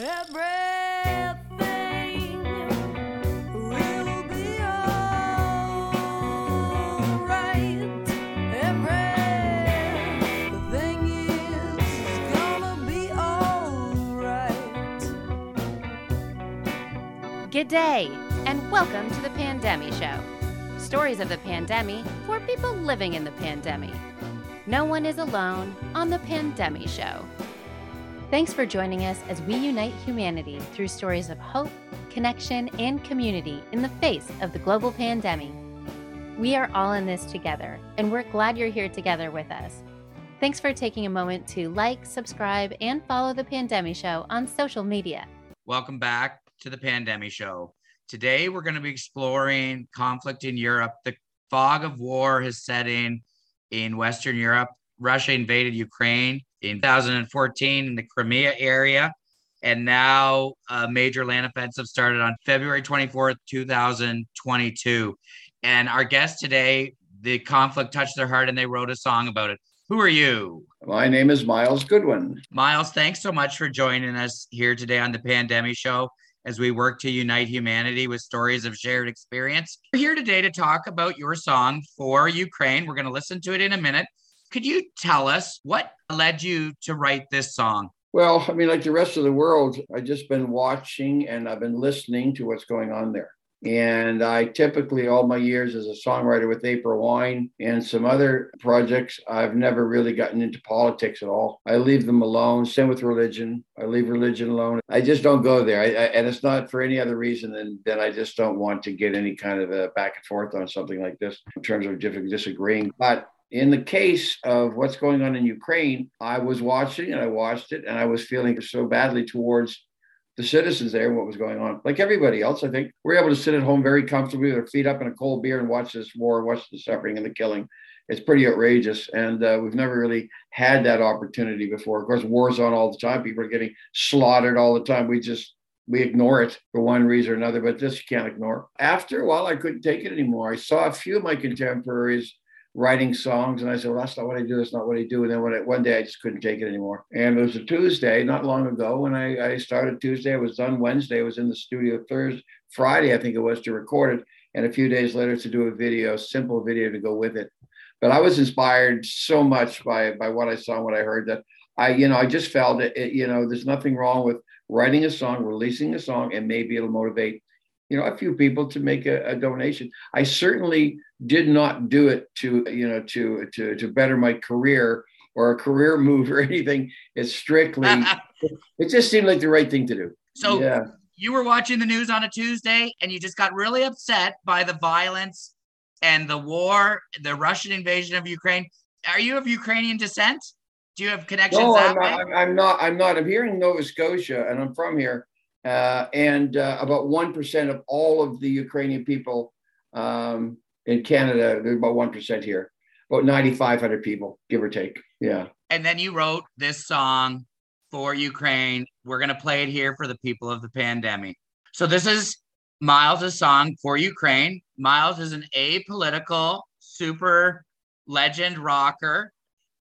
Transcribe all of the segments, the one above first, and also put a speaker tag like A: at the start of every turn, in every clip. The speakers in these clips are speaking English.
A: Good day, and welcome to the Pandemic Show. Stories of the pandemic for people living in the pandemic. No one is alone on the Pandemic Show. Thanks for joining us as we unite humanity through stories of hope, connection, and community in the face of the global pandemic. We are all in this together, and we're glad you're here together with us. Thanks for taking a moment to like, subscribe, and follow the Pandemic Show on social media.
B: Welcome back to the Pandemic Show. Today, we're going to be exploring conflict in Europe. The fog of war has set in in Western Europe. Russia invaded Ukraine in 2014 in the Crimea area. And now a major land offensive started on February 24th, 2022. And our guest today, the conflict touched their heart and they wrote a song about it. Who are you?
C: My name is Miles Goodwin.
B: Miles, thanks so much for joining us here today on the Pandemic Show as we work to unite humanity with stories of shared experience. We're here today to talk about your song for Ukraine. We're going to listen to it in a minute. Could you tell us what led you to write this song?
C: Well, I mean, like the rest of the world, I've just been watching and I've been listening to what's going on there. And I typically, all my years as a songwriter with April Wine and some other projects, I've never really gotten into politics at all. I leave them alone. Same with religion. I leave religion alone. I just don't go there. I, I, and it's not for any other reason than that I just don't want to get any kind of a back and forth on something like this in terms of disagreeing. But in the case of what's going on in Ukraine, I was watching and I watched it and I was feeling so badly towards the citizens there and what was going on. Like everybody else, I think we're able to sit at home very comfortably with our feet up in a cold beer and watch this war, watch the suffering and the killing. It's pretty outrageous. And uh, we've never really had that opportunity before. Of course, war's on all the time. People are getting slaughtered all the time. We just, we ignore it for one reason or another, but this you can't ignore. After a while, I couldn't take it anymore. I saw a few of my contemporaries writing songs. And I said, well, that's not what I do. That's not what I do. And then when I, one day I just couldn't take it anymore. And it was a Tuesday, not long ago, when I, I started Tuesday. I was done Wednesday. I was in the studio Thursday, Friday, I think it was, to record it. And a few days later to do a video, simple video to go with it. But I was inspired so much by by what I saw and what I heard that I, you know, I just felt it, it you know, there's nothing wrong with writing a song, releasing a song, and maybe it'll motivate you know a few people to make a, a, donation. I certainly did not do it to you know to to to better my career or a career move or anything. It's strictly it just seemed like the right thing to do.
B: So
C: yeah.
B: you were watching the news on a Tuesday and you just got really upset by the violence and the war, the Russian invasion of Ukraine. Are you of Ukrainian descent? Do you have connections
C: no I'm not, I'm- I'm not i'm not. I'm here in nova scotia and i'm from here uh, and uh, about 1% of all of the ukrainian people um, in canada there's about 1% here about 9500 people give or take yeah
B: and then you wrote this song for Ukraine. We're going to play it here for the people of the pandemic. So this is Miles' song for Ukraine. Miles is an apolitical super legend rocker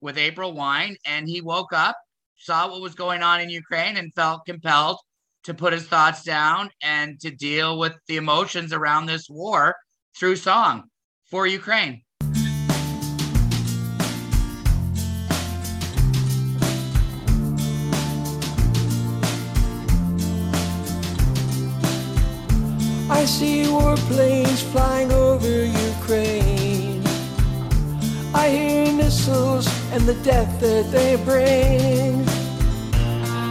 B: with April Wine, and he woke up, saw what was going on in Ukraine, and felt compelled to put his thoughts down and to deal with the emotions around this war through song for Ukraine.
D: I see warplanes flying over Ukraine. I hear missiles and the death that they bring.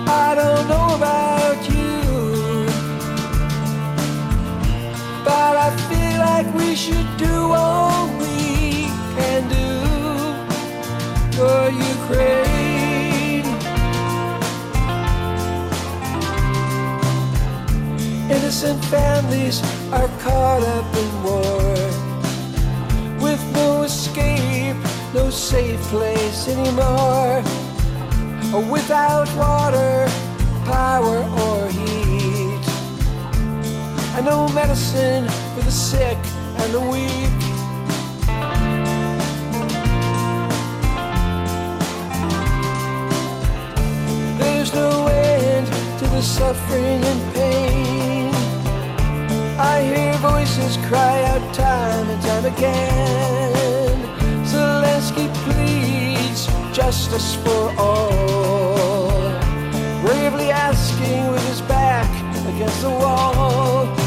D: I don't know about you, but I feel like we should do all we can do for Ukraine. Innocent families are caught up in war with no escape, no safe place anymore. Without water, power, or and no medicine for the sick and the weak. There's no end to the suffering and pain. I hear voices cry out time and time again. Zelensky pleads justice for all, bravely asking with his back against the wall.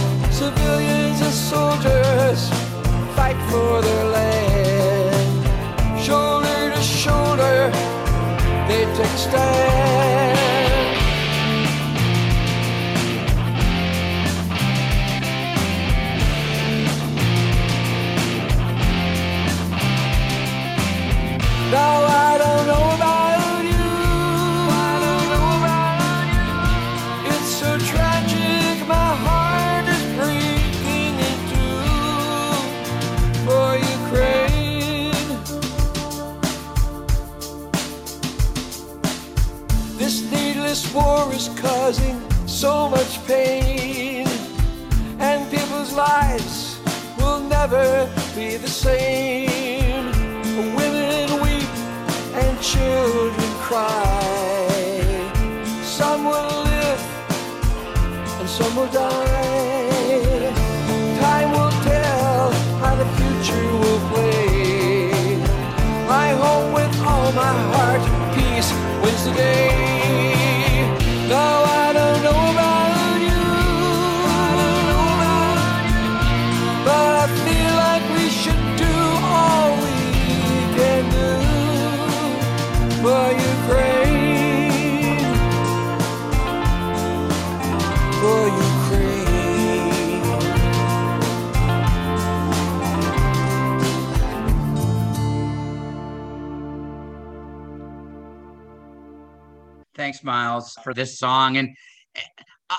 D: Never be the same. Women weep and children cry. Some will live and some will die. Time will tell how the future will play. I hope with all my heart peace wins the day.
B: Thanks, Miles, for this song. And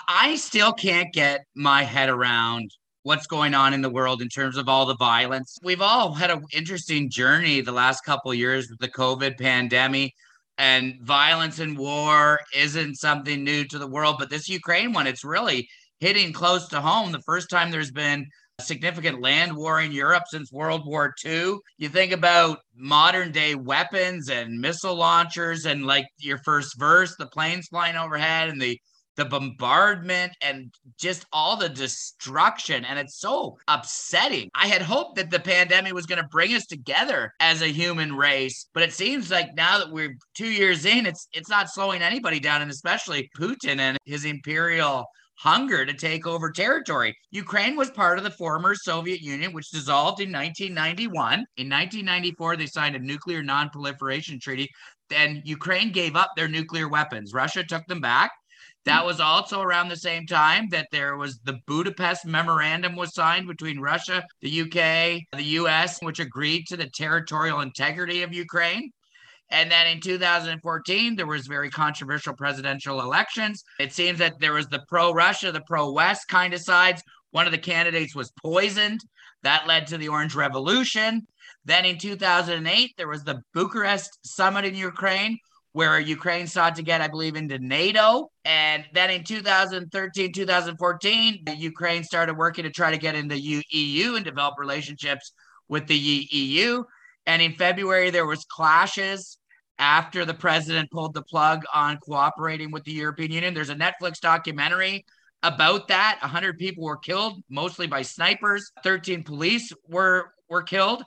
B: I- still can't get my head around what's going on in the world in terms of all the violence. We've all had an interesting journey the last couple years with the COVID pandemic. And violence and war isn't something new to the world, but this Ukraine one, it's really hitting close to home. The first time there's been significant land war in Europe since World War II. You think about modern day weapons and missile launchers, and like your first verse, the planes flying overhead and the the bombardment and just all the destruction. And it's so upsetting. I had hoped that the pandemic was going to bring us together as a human race, but it seems like now that we're two years in, it's it's not slowing anybody down, and especially Putin and his imperial hunger to take over territory. Ukraine was part of the former Soviet Union, which dissolved in 1991. In 1994, they signed a nuclear non-proliferation treaty. Then Ukraine gave up their nuclear weapons. Russia took them back. That hmm. was also around the same time that there was the Budapest Memorandum was signed between Russia, the UK, the US, which agreed to the territorial integrity of Ukraine. And then in 2014, there was very controversial presidential elections. It seems that there was the pro-Russia, the pro-West kind of sides. One of the candidates was poisoned. That led to the Orange Revolution. Then in 2008, there was the Bucharest summit in Ukraine, where Ukraine sought to get, I believe, into NATO. And then in 2013, 2014, Ukraine started working to try to get into EU and develop relationships with the EU. And in February, there was clashes after the president pulled the plug on cooperating with the European Union. There's a Netflix documentary about that. 100 people were killed, mostly by snipers. 13 police were were killed.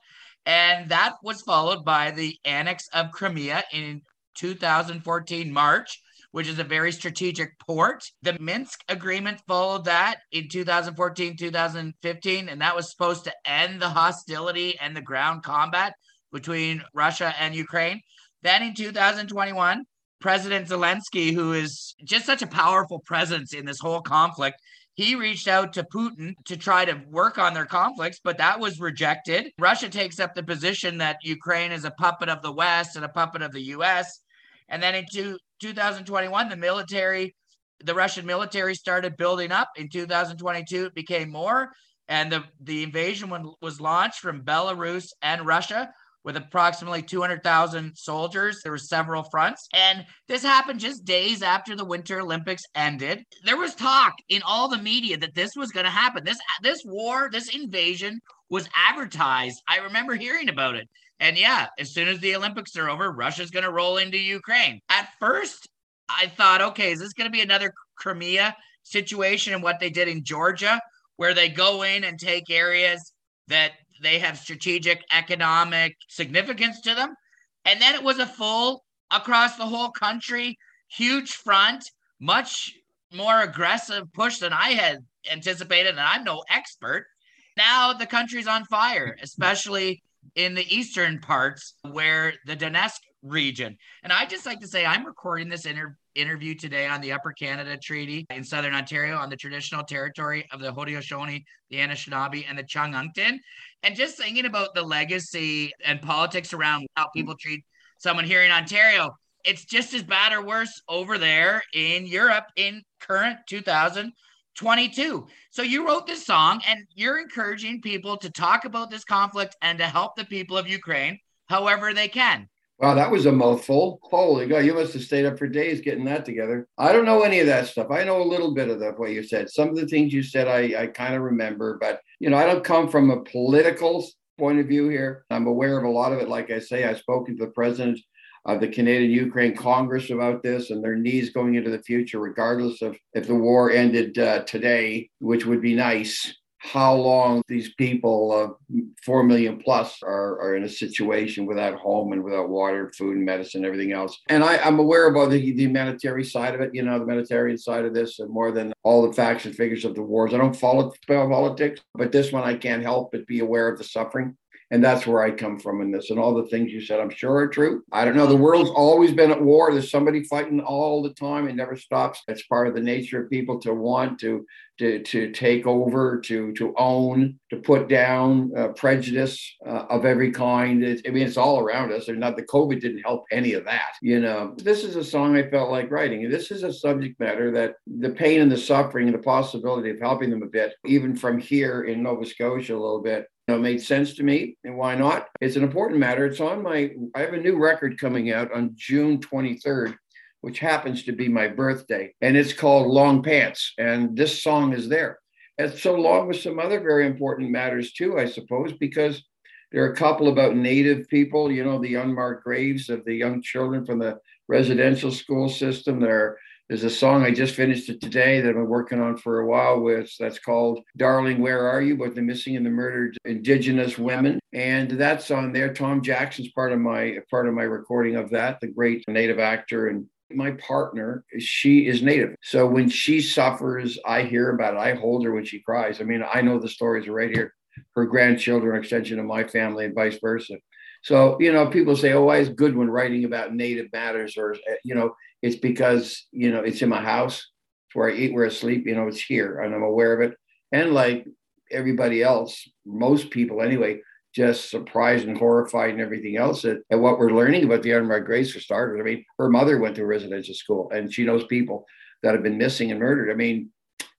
B: And that was followed by the annex of Crimea in 2014 March, which is a very strategic port. The Minsk agreement followed that in 2014, 2015, and that was supposed to end the hostility and the ground combat between Russia and Ukraine. Then in 2021, President Zelensky, who is just such a powerful presence in this whole conflict, he reached out to Putin to try to work on their conflicts, but that was rejected. Russia takes up the position that Ukraine is a puppet of the West and a puppet of the US. And then in two, 2021, the military, the Russian military started building up. In 2022, it became more. And the, the invasion was launched from Belarus and Russia with approximately 200,000 soldiers. There were several fronts. And this happened just days after the Winter Olympics ended. There was talk in all the media that this was going to happen. This this war, this invasion was advertised. I remember hearing about it. And yeah, as soon as the Olympics are over, Russia's going to roll into Ukraine. At first, I thought, okay, is this going to be another Crimea situation and what they did in Georgia, where they go in and take areas that they have strategic economic significance to them. And then it was a full across the whole country, huge front, much more aggressive push than I had anticipated. And I'm no expert. Now the country's on fire, especially in the eastern parts where the Donetsk region. And I just like to say I'm recording this inter- interview today on the Upper Canada Treaty in Southern Ontario on the traditional territory of the Haudenosaunee, the Anishinaabe, and the Chonnonton. And just thinking about the legacy and politics around how mm-hmm. people treat someone here in Ontario, it's just as bad or worse over there in Europe in current 2022. So you wrote this song and you're encouraging people to talk about this conflict and to help the people of Ukraine however they can.
C: Wow, that was a mouthful. Holy God, you must have stayed up for days getting that together. I don't know any of that stuff. I know a little bit of that, what you said. Some of the things you said, I, I kind of remember, but you know, I don't come from a political point of view here. I'm aware of a lot of it. Like I say, I've spoken to the president of the Canadian Ukraine Congress about this and their needs going into the future, regardless of if the war ended uh, today, which would be nice how long these people, uh, 4 million plus, are, are in a situation without home and without water, food, and medicine, everything else. And I, am aware about the, the humanitarian side of it, you know, the humanitarian side of this, and more than all the facts and figures of the wars. I don't follow politics, but this one I can't help but be aware of the suffering and that's where I come from in this. And all the things you said, I'm sure are true. I don't know. The world's always been at war. There's somebody fighting all the time. It never stops. It's part of the nature of people to want to to, to take over, to to own, to put down uh, prejudice uh, of every kind. It, I mean, it's all around us. And not the COVID didn't help any of that. You know, this is a song I felt like writing. This is a subject matter that the pain and the suffering and the possibility of helping them a bit, even from here in Nova Scotia a little bit, know, it made sense to me. And why not? It's an important matter. It's on my, I have a new record coming out on June 23rd, which happens to be my birthday. And it's called Long Pants. And this song is there. And so along with some other very important matters too, I suppose, because there are a couple about Native people, you know, the unmarked graves of the young children from the residential school system. There there's a song I just finished it today that I've been working on for a while with that's called Darling Where Are You? about the missing and the murdered indigenous women. And that's on there. Tom Jackson's part of my part of my recording of that, the great native actor and my partner, she is native. So when she suffers, I hear about it. I hold her when she cries. I mean, I know the stories are right here. Her grandchildren are extension of my family and vice versa. So, you know, people say, oh, why is Goodwin writing about native matters? Or, you know, it's because, you know, it's in my house. It's where I eat, where I sleep, you know, it's here and I'm aware of it. And like everybody else, most people anyway, just surprised and horrified and everything else at, at what we're learning about the unmarked grace for starters. I mean, her mother went to a residential school and she knows people that have been missing and murdered. I mean,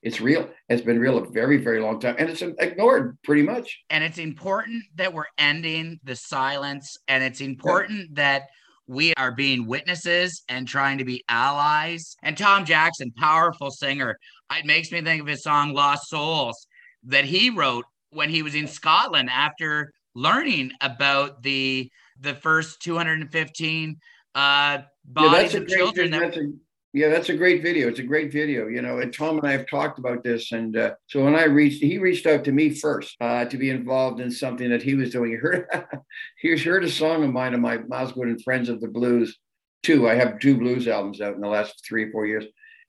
C: it's real. It's been real a very, very long time, and it's ignored pretty much.
B: And it's important that we're ending the silence, and it's important yeah. that we are being witnesses and trying to be allies. And Tom Jackson, powerful singer, it makes me think of his song "Lost Souls" that he wrote when he was in Scotland after learning about the the first 215 uh, bodies yeah, of children that
C: yeah, that's a great video. It's a great video, you know. And Tom and I have talked about this, and uh, so when I reached, he reached out to me first uh, to be involved in something that he was doing. He heard, he heard a song of mine of my Osgood and Friends of the Blues. Two, I have two blues albums out in the last three or four years,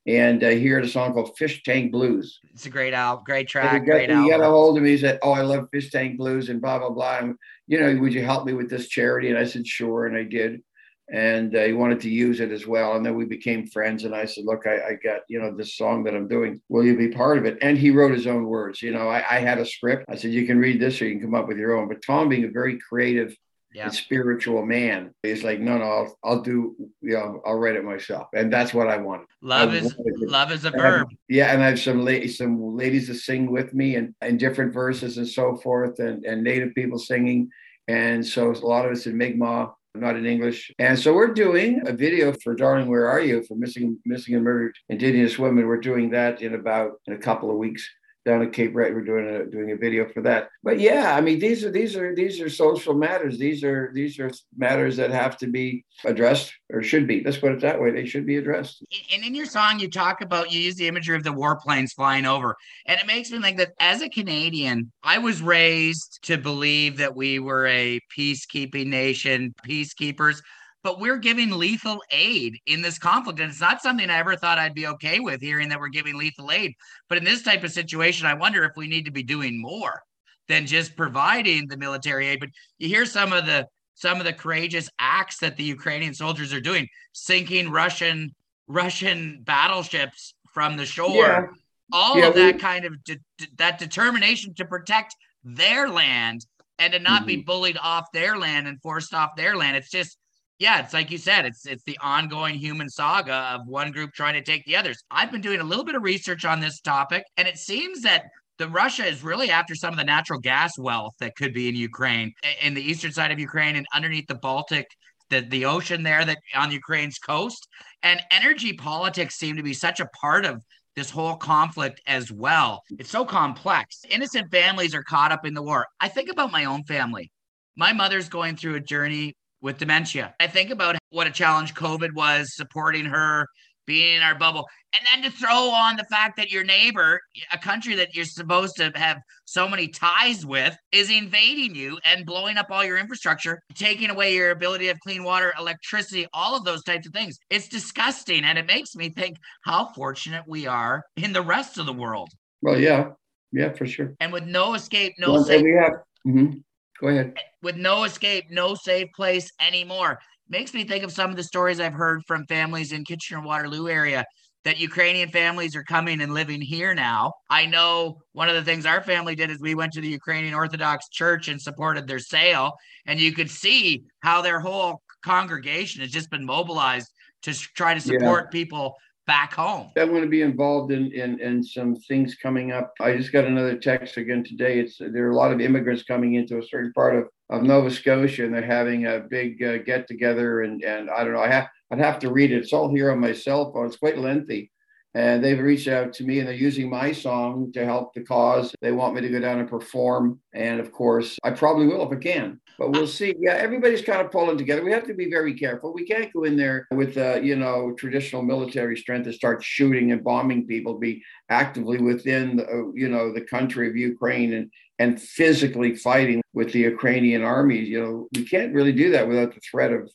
C: and uh, he heard a song called Fish Tank Blues.
B: It's a great album, great track,
C: got,
B: great
C: he album. got a hold of me. He said, "Oh, I love Fish Tank Blues," and blah blah blah. And, you know, would you help me with this charity? And I said, "Sure," and I did and uh, he wanted to use it as well. And then we became friends. And I said, "Look, I, I, got you know this song that I'm doing. Will you be part of it?" And he wrote his own words. You know, I, I had a script. I said, "You can read this, or you can come up with your own." But Tom, being a very creative yeah. and spiritual man, he's like, "No, no, I'll, I'll do. You know, I'll write it myself." And that's what I wanted.
B: Love
C: I
B: is love is a verb.
C: yeah, and I have some ladies, some ladies to sing with me, and and different verses and so forth, and and native people singing. And so a lot of it's in Mi'kmaq not in English. And so we're doing a video for Darling, Where Are You for missing missing and murdered Indigenous women. We're doing that in about in a couple of weeks. Down at Cape Red. We're doing a doing a video for that. But yeah, I mean, these are these are these are social matters. These are these are matters that have to be addressed or should be. Let's put it that way. They should be addressed.
B: And in your song, you talk about you use the imagery of the warplanes flying over, and it makes me think that as a Canadian, I was raised to believe that we were a peacekeeping nation, peacekeepers but we're giving lethal aid in this conflict. And it's not something I ever thought I'd be okay with hearing that we're giving lethal aid. But in this type of situation, I wonder if we need to be doing more than just providing the military aid. But you hear some of the some of the courageous acts that the Ukrainian soldiers are doing, sinking Russian Russian battleships from the shore. Yeah. All yeah, of that we, kind of de- de- that determination to protect their land and to not mm-hmm. be bullied off their land and forced off their land. It's just yeah, it's like you said, it's it's the ongoing human saga of one group trying to take the others. I've been doing a little bit of research on this topic, and it seems that the Russia is really after some of the natural gas wealth that could be in Ukraine, in the eastern side of Ukraine, and underneath the Baltic, the the ocean there that on Ukraine's coast. And energy politics seem to be such a part of this whole conflict as well. It's so complex. Innocent families are caught up in the war. I think about my own family. My mother's going through a journey with dementia. I think about what a challenge COVID was supporting her, being in our bubble, and then to throw on the fact that your neighbor, a country that you're supposed to have so many ties with, is invading you and blowing up all your infrastructure, taking away your ability to have clean water, electricity, all of those types of things. It's disgusting. And it makes me think how fortunate we are in the rest of the world.
C: Well, yeah. Yeah, for sure.
B: And with no escape, no well, safe.
C: We have, mm-hmm. Go ahead.
B: With no escape, no safe place anymore. Makes me think of some of the stories I've heard from families in Kitchener Waterloo area that Ukrainian families are coming and living here now. I know one of the things our family did is we went to the Ukrainian Orthodox Church and supported their sale. And you could see how their whole congregation has just been mobilized to try to support yeah. people back home.
C: I want to be involved in, in, in some things coming up. I just got another text again today. It's there are a lot of immigrants coming into a certain part of, of Nova Scotia, and they're having a big uh, get together. And and I don't know. I have I'd have to read it. It's all here on my cell phone. It's quite lengthy. And they've reached out to me and they're using my song to help the cause. They want me to go down and perform. And of course, I probably will if I can but we'll see. Yeah, everybody's kind of pulling together. We have to be very careful. We can't go in there with, uh, you know, traditional military strength to start shooting and bombing people. Be actively within, the, uh, you know, the country of Ukraine and and physically fighting with the Ukrainian armies. You know, we can't really do that without the threat of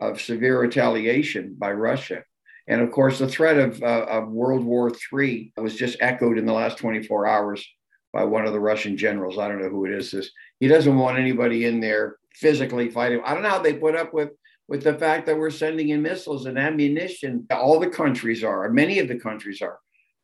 C: of severe retaliation by Russia. And of course, the threat of, uh, of World War III was just echoed in the last 24 hours by one of the Russian generals. I don't know who it is. This he doesn't want anybody in there physically fighting. I don't know how they put up with with the fact that we're sending in missiles and ammunition. All the countries are, many of the countries are,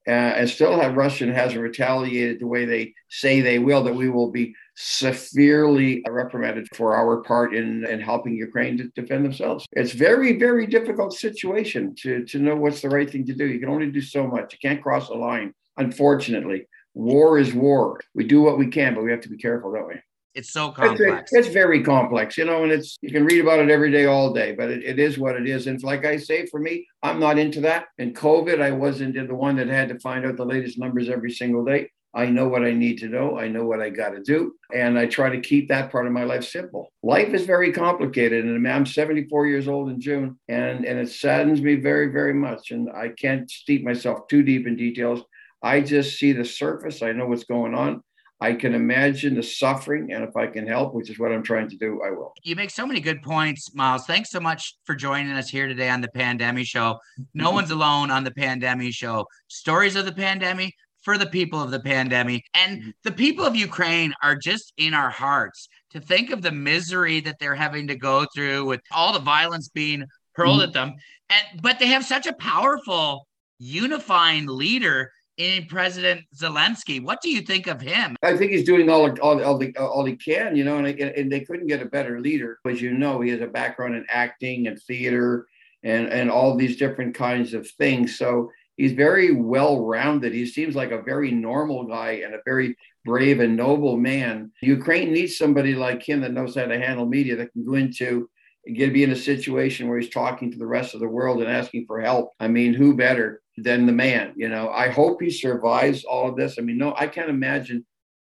C: uh, and still have Russian hasn't retaliated the way they say they will. That we will be severely reprimanded for our part in, in helping Ukraine to defend themselves. It's very, very difficult situation to, to know what's the right thing to do. You can only do so much. You can't cross a line, unfortunately. War is war. We do what we can, but we have to be careful, don't we?
B: It's so complex.
C: It's, it's, very complex, you know, and it's you can read about it every day, all day, but it, it is what it is. And like I say, for me, I'm not into that. In COVID, I wasn't the one that had to find out the latest numbers every single day. I know what I need to know. I know what I got to do. And I try to keep that part of my life simple. Life is very complicated. And I'm 74 years old in June, and, and it saddens me very, very much. And I can't steep myself too deep in details. I just see the surface. I know what's going on. I can imagine the suffering, and if I can help, which is what I'm trying to do, I will.
B: You make so many good points, Miles. Thanks so much for joining us here today on the Pandemic Show. No one's alone on the Pandemic Show. Stories of the pandemic for the people of the pandemic, and mm-hmm. the people of Ukraine are just in our hearts. To think of the misery that they're having to go through with all the violence being hurled mm-hmm. at them, and but they have such a powerful unifying leader in President Zelensky. What do you think of him?
C: I think he's doing all all, all, the, all he can, you know, and, and they couldn't get a better leader. As you know, he has a background in acting and theater and, and all these different kinds of things. So he's very well rounded. He seems like a very normal guy and a very brave and noble man. Ukraine needs somebody like him that knows how to handle media that can go into get be in a situation where he's talking to the rest of the world and asking for help. I mean, who better? Than the man. You know, I hope he survives all of this. I mean, no, I can't imagine.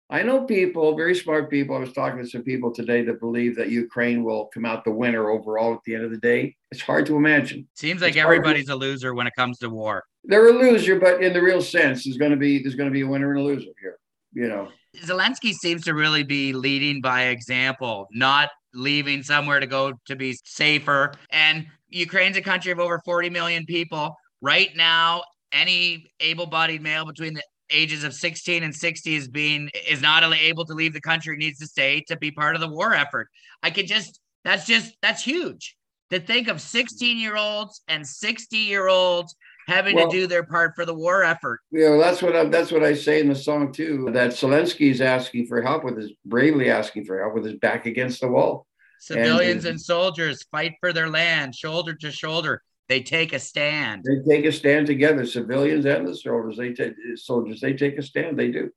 C: I know people, very smart people. I was talking to some people today that believe that Ukraine will come out the winner overall at the end of the day. It's hard to imagine.
B: Seems like it's everybody's to, a loser when it comes to war.
C: They're a loser, but in the real sense, there's going to be there's going to be a winner and a loser here. You know,
B: Zelensky seems to really be leading by example, not leaving somewhere to go to be safer. And Ukraine's a country of over 40 million people. Right now, any able-bodied male between the ages of 16 and 60 is being is not able to leave the country needs to stay to be part of the war effort i could just that's just that's huge to think of 16 year olds and 60 year olds having well, to do their part for the war effort.
C: You know, that's what I, that's what I say in the song too. That Zelensky is asking for help with his bravely asking for help with his back against the wall.
B: Civilians and, and soldiers fight for their land, shoulder to shoulder. They take a stand.
C: They take a stand together. Civilians and the soldiers. They take soldiers. They take a stand. They do.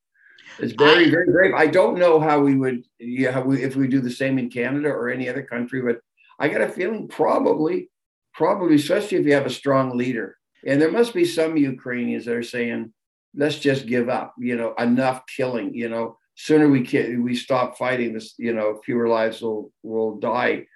C: It's very, I, very brave. I don't know how we would, yeah, how we, if we do the same in Canada or any other country, but I got a feeling probably, probably, especially if you have a strong leader. And there must be some Ukrainians that are saying, let's just give up, you know, enough killing, you know, sooner we can, we stop fighting this, you know, fewer lives will, will die.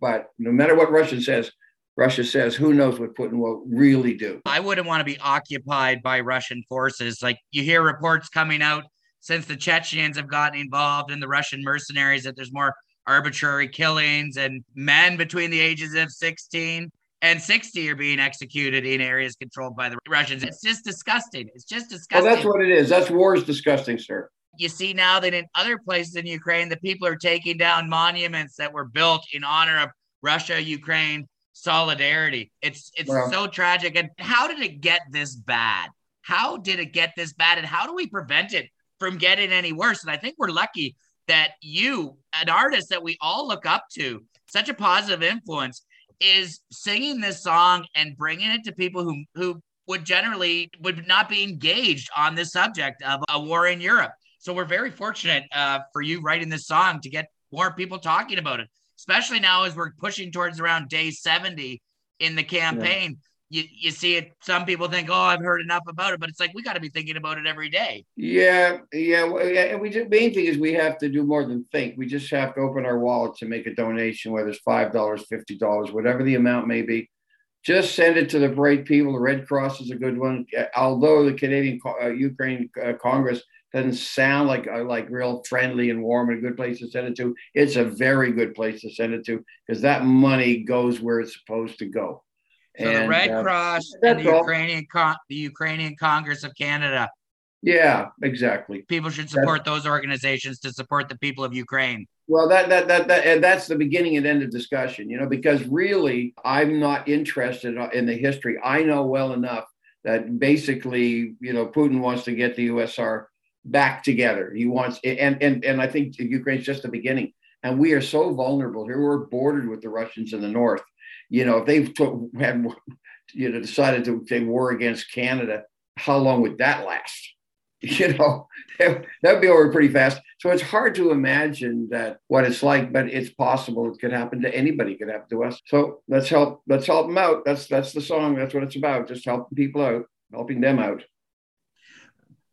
C: But no matter what Russia says, Russia says, who knows what Putin will really do.
B: I wouldn't want to be occupied by Russian forces. Like you hear reports coming out since the Chechens have gotten involved in the Russian mercenaries that there's more arbitrary killings and men between the ages of 16 and 60 are being executed in areas controlled by the Russians. It's just disgusting. It's just disgusting.
C: Well, that's what it is. That's war is disgusting, sir.
B: You see now that in other places in Ukraine, the people are taking down monuments that were built in honor of Russia, Ukraine solidarity. It's it's so tragic. And how did it get this bad? How did it get this bad? And how do we prevent it from getting any worse? And I think we're lucky that you, an artist that we all look up to, such a positive influence, is singing this song and bringing it to people who who would generally would not be engaged on this subject of a war in Europe. So we're very fortunate uh, for you writing this song to get more people talking about it, especially now as we're pushing towards around day 70 in the campaign. Yeah you, you see it some people think oh i've heard enough about it but it's like we got to be thinking about it every day.
C: Yeah yeah and we just main thing is we have to do more than think. We just have to open our wallet to make a donation whether it's five dollars fifty dollars whatever the amount may be. Just send it to the right people. The red cross is a good one. Although the canadian uh, ukraine uh, congress doesn't sound like uh, like real friendly and warm and a good place to send it to it's a very good place to send it to because that money goes where it's supposed to go
B: so and, the Red uh, Cross and the all. Ukrainian Con- the Ukrainian Congress of Canada.
C: Yeah, exactly.
B: People should support that's, those organizations to support the people of Ukraine.
C: Well, that that that, that and that's the beginning and end of discussion, you know, because really I'm not interested in the history. I know well enough that basically, you know, Putin wants to get the USR back together. He wants and and and I think Ukraine's just the beginning. And we are so vulnerable here. We're bordered with the Russians in the north you know, if they took, had, you know, decided to take war against Canada, how long would that last? You know, that would be over pretty fast. So it's hard to imagine that what it's like, but it's possible. It could happen to anybody. It could happen to us. So let's help. Let's help them out. That's that's the song. That's what it's about. Just helping people out, helping them out.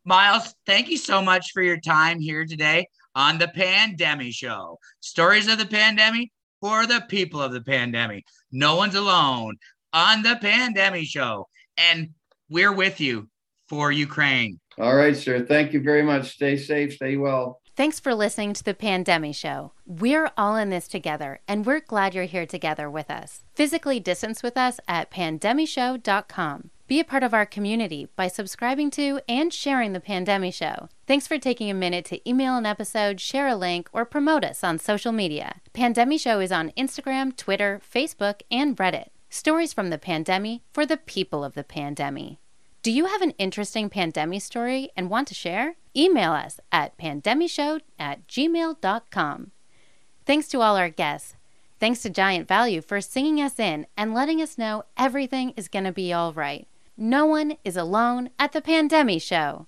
B: Miles, thank you so much for your time here today on the Pandemic Show. Stories of the pandemic for the people of the pandemic. No one's alone on the pandemic show. And we're with you for Ukraine.
C: All right, sir. Thank you very much. Stay safe, stay well.
A: Thanks for listening to the Pandemic Show. We're all in this together, and we're glad you're here together with us. Physically distance with us at pandemishow.com. Be a part of our community by subscribing to and sharing the Pandemic Show. Thanks for taking a minute to email an episode, share a link, or promote us on social media. Pandemic Show is on Instagram, Twitter, Facebook, and Reddit. Stories from the pandemic for the people of the pandemic. Do you have an interesting pandemic story and want to share? Email us at pandemishow at gmail.com. Thanks to all our guests. Thanks to Giant Value for singing us in and letting us know everything is going to be all right. No one is alone at the Pandemic Show.